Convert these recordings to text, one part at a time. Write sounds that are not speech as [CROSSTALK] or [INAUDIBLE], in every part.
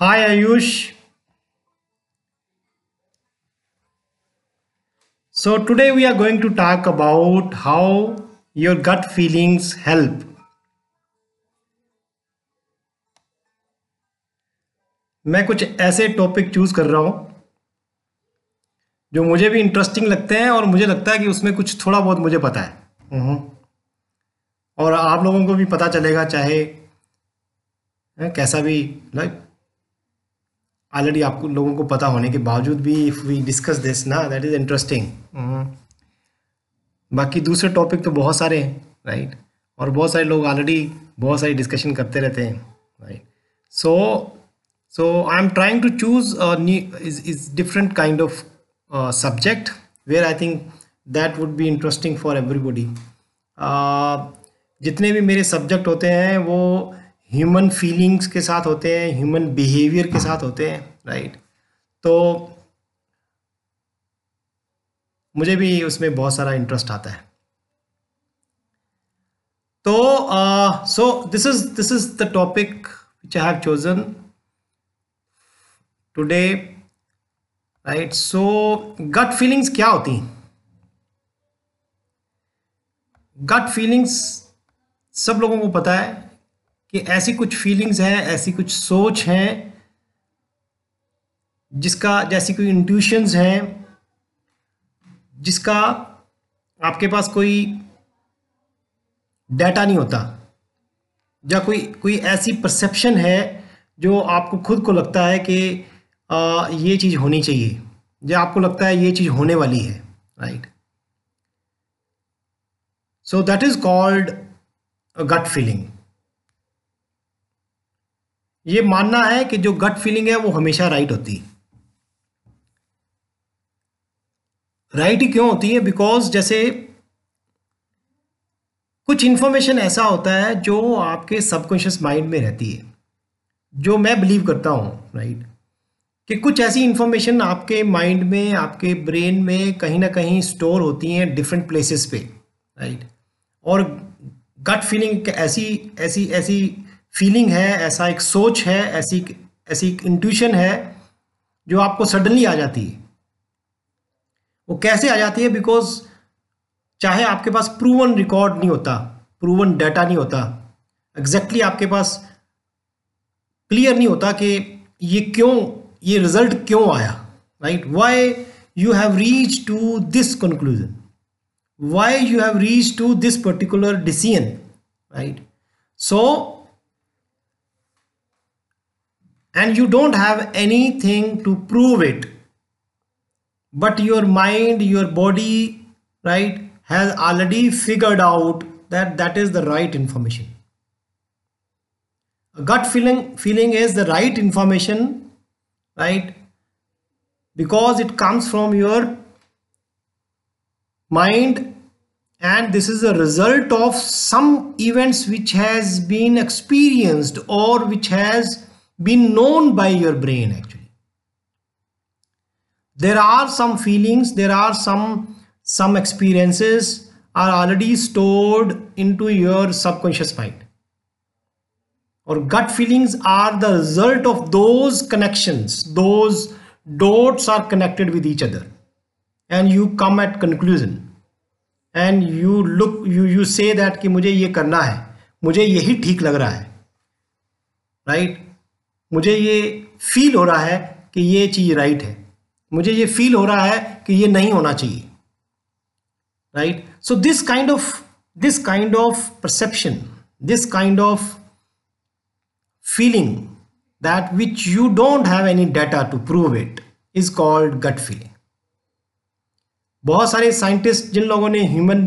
Hi Ayush So, today we are going to talk about how your gut feelings help. मैं कुछ ऐसे topic choose कर रहा हूँ, जो मुझे भी इंटरेस्टिंग लगते हैं और मुझे लगता है कि उसमें कुछ थोड़ा बहुत मुझे पता है हम्म। और आप लोगों को भी पता चलेगा, चाहे कैसा भी लाइक ऑलरेडी आपको लोगों को पता होने के बावजूद भी इफ़ वी डिस्कस दिस ना दैट इज़ इंटरेस्टिंग बाकी दूसरे टॉपिक तो बहुत सारे हैं राइट और बहुत सारे लोग ऑलरेडी बहुत सारी डिस्कशन करते रहते हैं right so so I am trying to choose is different kind of subject where I think that would be interesting for everybody जितने भी मेरे सब्जेक्ट होते हैं, वो ह्यूमन फीलिंग्स के साथ होते हैं ह्यूमन बिहेवियर के साथ होते हैं राइट तो मुझे भी उसमें बहुत सारा इंटरेस्ट आता है। तो so this is this is the topic which I have chosen today right so gut feelings क्या होती हैं? गट फीलिंग्स सब लोगों को पता है। कि ऐसी कुछ फीलिंग्स हैं ऐसी कुछ सोच हैं जिसका जैसी कोई इंट्यूशंस हैं जिसका आपके पास कोई डाटा नहीं होता या कोई कोई ऐसी परसेप्शन है जो आपको खुद को लगता है कि आ, ये चीज़ होनी चाहिए या आपको लगता है ये चीज़ होने वाली है right so that is called gut feeling ये मानना है कि जो गट फीलिंग है वो हमेशा राइट होती है। राइट ही क्यों होती है? बिकॉज़ जैसे कुछ इंफॉर्मेशन ऐसा होता है जो आपके सबकॉन्शियस माइंड में रहती है, जो मैं बिलीव करता हूँ राइट कि कुछ ऐसी इंफॉर्मेशन आपके माइंड में, आपके ब्रेन में कहीं ना कहीं स्टोर होती हैं डिफरेंट प्लेसेस पे राइट और गट फीलिंग ऐसी ऐसी ऐसी फीलिंग है, ऐसा एक सोच है, ऐसी ऐसी इंट्यूशन है जो आपको सडनली आ जाती है। वो कैसे आ जाती है? बिकॉज़ चाहे आपके पास प्रूवन रिकॉर्ड नहीं होता प्रूवन डाटा नहीं होता एग्जैक्टली exactly आपके पास क्लियर नहीं होता कि ये क्यों, ये रिज़ल्ट क्यों आया right why you have reach to this conclusion why you have reach to this particular decision right so and you don't have anything to prove it. But your mind your body right has already figured out that that is the right information. A gut feeling feeling is the right information right because it comes from your mind and this is a result of some events which has been experienced or which has been known by your brain actually there are some feelings there are some some experiences are already stored into your subconscious mind or gut feelings are the result of those connections those dots are connected with each other and you come at conclusion and you look you you say that कि मुझे ये करना है मुझे यही ठीक लग रहा है right मुझे ये फील हो रहा है कि ये चीज़ राइट है। मुझे ये फील हो रहा है कि ये नहीं होना चाहिए। Right so this kind of this kind of perception this kind of feeling that which you don't have any data to prove it is called gut feeling बहुत सारे साइंटिस्ट जिन लोगों ने ह्यूमन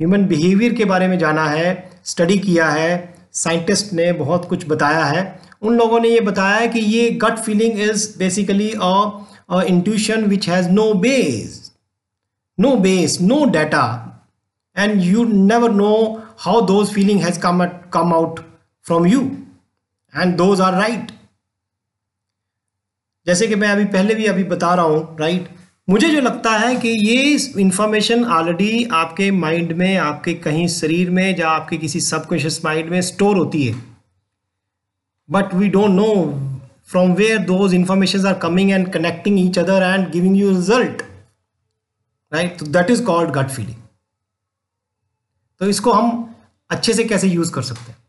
ह्यूमन बिहेवियर के बारे में जाना है study किया है साइंटिस्ट ने बहुत कुछ बताया है उन लोगों ने ये बताया कि ये gut feeling is basically a intuition which has no base no base no data and you never know how those feeling has come come out from you and those are right जैसे कि मैं अभी पहले भी अभी बता रहा हूँ राइट right? मुझे जो लगता है कि ये इंफॉर्मेशन ऑलरेडी आपके माइंड में, आपके कहीं शरीर में, या आपके किसी सबकॉन्शियस माइंड में स्टोर होती है but we don't know from where those informations are coming and connecting each other and giving you result right so that is called gut feeling तो इसको हम अच्छे से कैसे यूज कर सकते हैं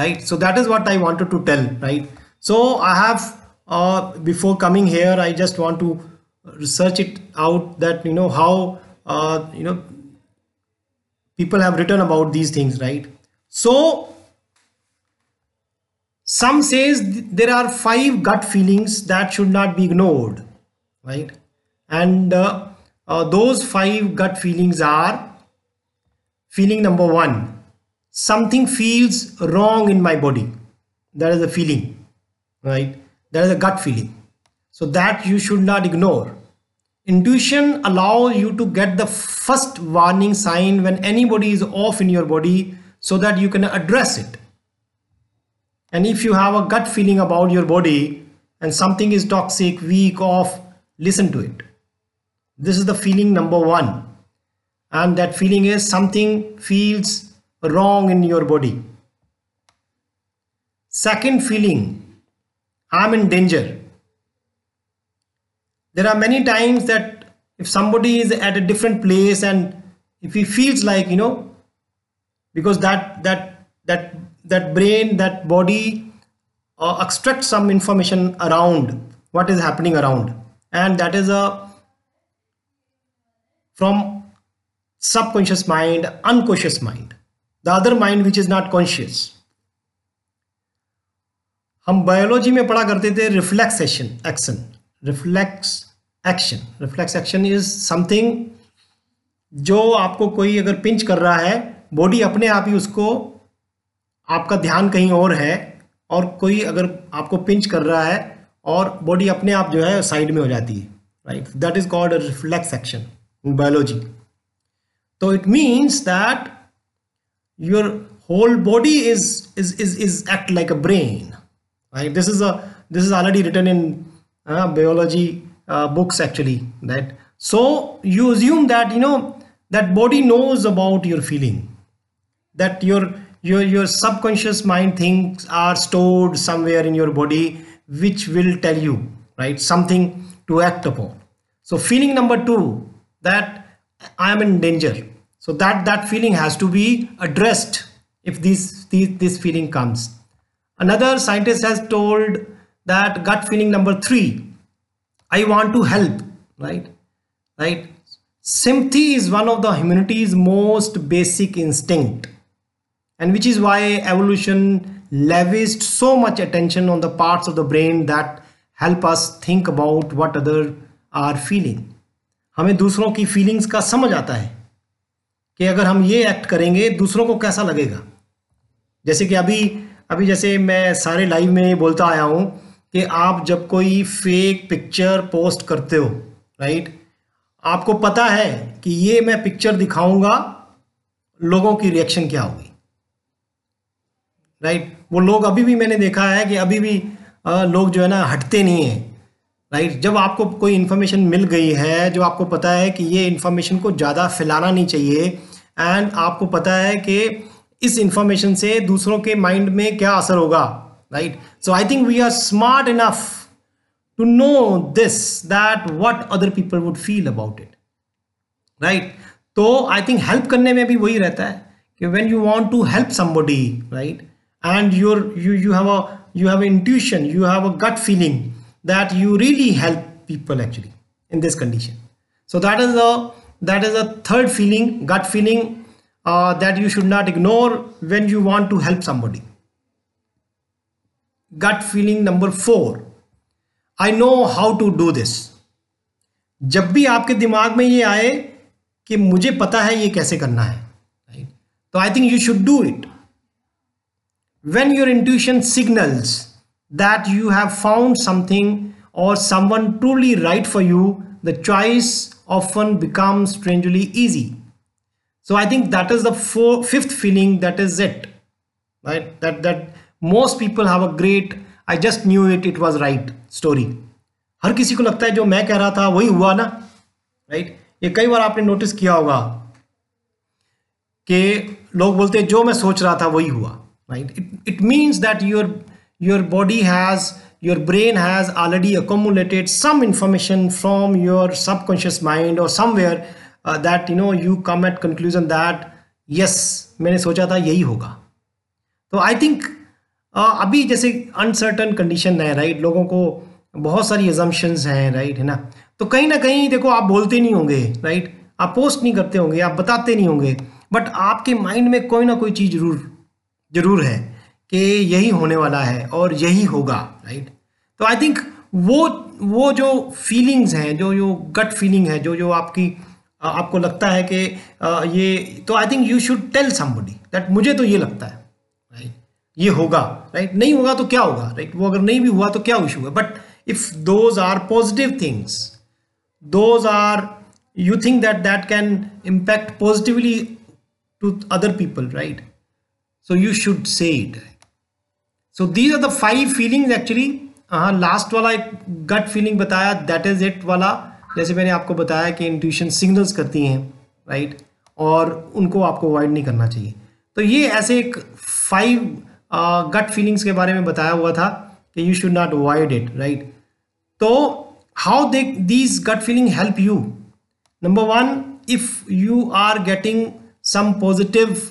right so that is what i wanted to tell right so i have uh, before coming here i just want to research it out that you know how uh, you know people have written about these things right so some says there are five gut feelings that should not be ignored right? And uh, uh, those five gut feelings are feeling number one something feels wrong in my body. That is a feeling right? That is a gut feeling. So that you should not ignore. Intuition allows you to get the first warning sign when anybody is off in your body so that you can address it and if you have a gut feeling about your body and something is toxic weak off listen to it this is the feeling number one and that feeling is something feels wrong in your body. Second feeling, I'm in danger. There are many times that if somebody is at a different place and if he feels like, you know, because that, that, that, that brain, that body uh, extracts some information around what is happening around. And that is a, from subconscious mind, unconscious mind the other mind which is not conscious हम biology में पढ़ा करते थे reflexation action reflex action reflex action is something जो आपको कोई अगर pinch कर रहा है बॉडी अपने आप ही उसको आपका ध्यान कहीं और है और कोई अगर आपको पिंच कर रहा है और बॉडी अपने आप जो है साइड में हो जाती है right that is called reflex action in biology तो it means that your whole body is is is is act like a brain right this is a this is already return in biology books actually that so you assume that you know that body knows about your feeling that your your your subconscious mind things are stored somewhere in your body which will tell you right something to act upon so feeling number 2 that i am in danger so that that feeling has to be addressed if this, this, this feeling comes. Another scientist has told that gut feeling number three, I want to help, right? Right? Sympathy is one of the humanity's most basic instinct and which is why evolution lavished so much attention on the parts of the brain that help us think about what other are feeling. हमें दूसरों की feelings का समझ आता है कि अगर हम ये एक्ट करेंगे, दूसरों को कैसा लगेगा? जैसे कि अभी अभी जैसे मैं सारे लाइव में बोलता आया हूँ कि आप जब कोई फेक पिक्चर पोस्ट करते हो राइट आपको पता है कि ये मैं पिक्चर दिखाऊँगा, लोगों की रिएक्शन क्या होगी? राइट वो लोग अभी भी मैंने देखा है कि अभी भी लोग जो है ना हटते नहीं हैं। राइट जब आपको कोई इन्फॉर्मेशन मिल गई है जो आपको पता है कि ये इन्फॉर्मेशन को ज़्यादा फैलाना नहीं चाहिए एंड आपको पता है कि इस इंफॉर्मेशन से दूसरों के माइंड में क्या असर होगा। Right so I think we are smart enough to know this that what other people would feel about it right तो आई थिंक हेल्प करने में भी वही रहता है कि when you want to help somebody right And your you you have a you have intuition you have a gut feeling that you really help people actually in this condition so that is the that is a third feeling gut feeling uh, that you should not ignore when you want to help somebody gut feeling number four I know how to do this जब भी आपके दिमाग में ये आए कि मुझे पता है ये कैसे करना है right? तो I think you should do it when your intuition signals that you have found something or someone truly right for you, the choice often becomes strangely easy. So I think that is the four, fifth feeling that is it, right? That, that most people have a great, I just knew it, it was right story. हर किसी को लगता है जो मैं कह रहा था वही हुआ ना राइट ये कई बार आपने नोटिस किया होगा कि लोग बोलते हैं जो मैं सोच रहा था वही हुआ right it it means that your your body has your brain has already accumulated some information from your subconscious mind or somewhere uh, that you know you come at conclusion that yes मैंने सोचा था यही होगा तो I think uh, अभी जैसे uncertain condition है right लोगों को बहुत सारी एजम्पन्स हैं राइट है ना तो कहीं ना कहीं देखो आप बोलते नहीं होंगे राइट आप पोस्ट नहीं करते होंगे आप बताते नहीं होंगे बट आपके माइंड में कोई ना कोई चीज़ ज़रूर ज़रूर है कि यही होने वाला है और यही होगा राइट तो आई थिंक वो वो जो फीलिंग्स हैं, जो जो गट फीलिंग है, जो जो आपकी आपको लगता है कि ये तो I think you should tell somebody that मुझे तो ये लगता है राइट ये होगा राइट नहीं होगा तो क्या होगा राइट वो अगर नहीं भी हुआ तो क्या इशू है? But if those are positive things those are you think that that can impact positively to other people right? So you should say it. So these are the five feelings actually. हाँ last वाला एक gut feeling बताया that is it वाला। जैसे मैंने आपको बताया कि इंट्यूशन सिग्नल्स करती हैं राइट और उनको आपको अवॉइड नहीं करना चाहिए। तो ये ऐसे एक फाइव गट फीलिंग्स के बारे में बताया हुआ था कि you should not avoid it right तो how they these gut feeling help you number one, if you are getting some positive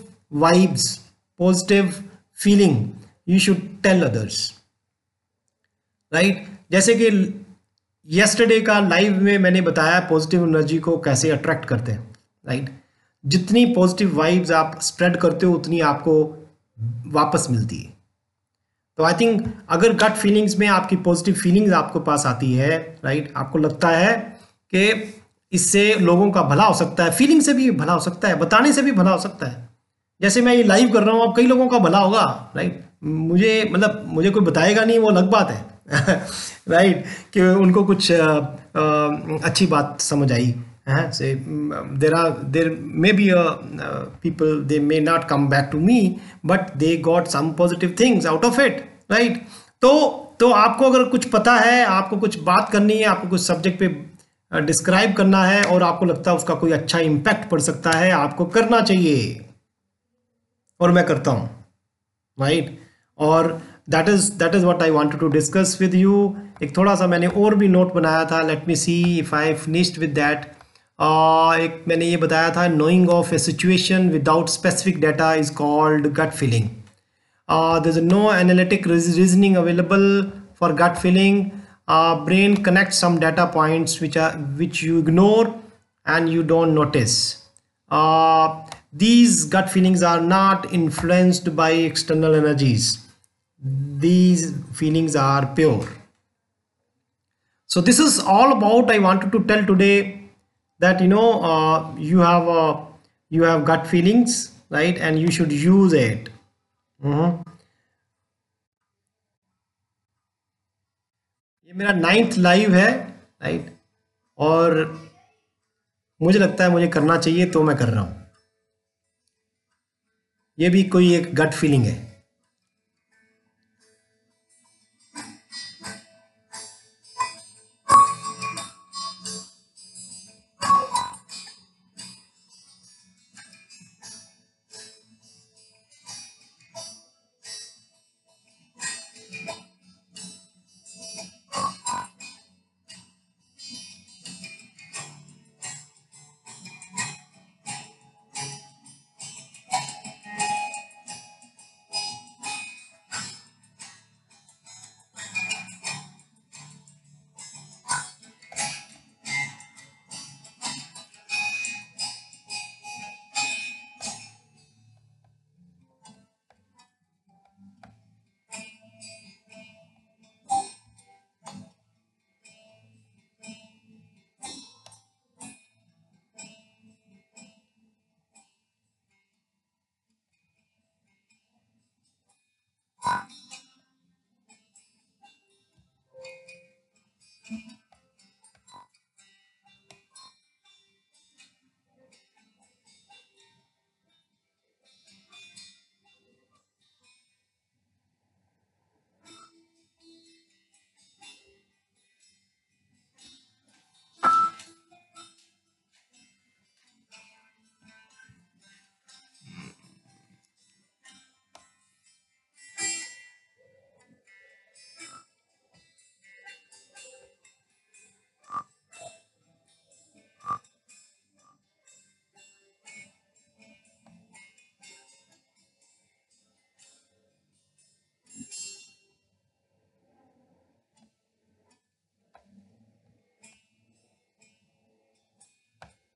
vibes positive feeling, you should tell others. Right? जैसे कि yesterday का लाइव में मैंने बताया positive energy को कैसे attract करते हैं राइट जितनी पॉजिटिव वाइब्स आप स्प्रेड करते हो, उतनी आपको वापस मिलती है। तो आई थिंक अगर गट फीलिंग्स में आपकी पॉजिटिव फीलिंग्स आपको पास आती है राइट आपको लगता है कि इससे लोगों का भला हो सकता है फीलिंग से भी भला हो सकता है, बताने से भी भला हो सकता है। जैसे मैं ये लाइव कर रहा हूँ अब कई लोगों का भला होगा राइट मुझे मतलब मुझे कोई बताएगा नहीं वो अलग बात है [LAUGHS] राइट कि उनको कुछ आ, आ, अच्छी बात समझ आई है से there are there may be people they may not come back to me but they got some positive things out of it right तो तो आपको अगर कुछ पता है आपको कुछ बात करनी है आपको कुछ सब्जेक्ट पे डिस्क्राइब करना है और आपको लगता है उसका कोई अच्छा इम्पैक्ट पड़ सकता है आपको करना चाहिए। और मैं करता हूँ राइट और that is that is what I wanted to discuss with you एक थोड़ा सा मैंने और भी नोट बनाया था. Let me see if I finished with that एक मैंने ये बताया था knowing of a situation without specific data is called gut feeling there is no analytic reasoning available for gut feeling connects some data points which are which you ignore and you don't notice. uh, these gut feelings are not influenced by external energies these feelings are pure so this is all about i wanted to tell today that you know uh, you have uh, you have gut feelings right and you should use it mm -hmm. ये मेरा ninth live है right और मुझे लगता है मुझे करना चाहिए तो मैं कर रहा हूं ये भी कोई एक गट फीलिंग है। Jepang.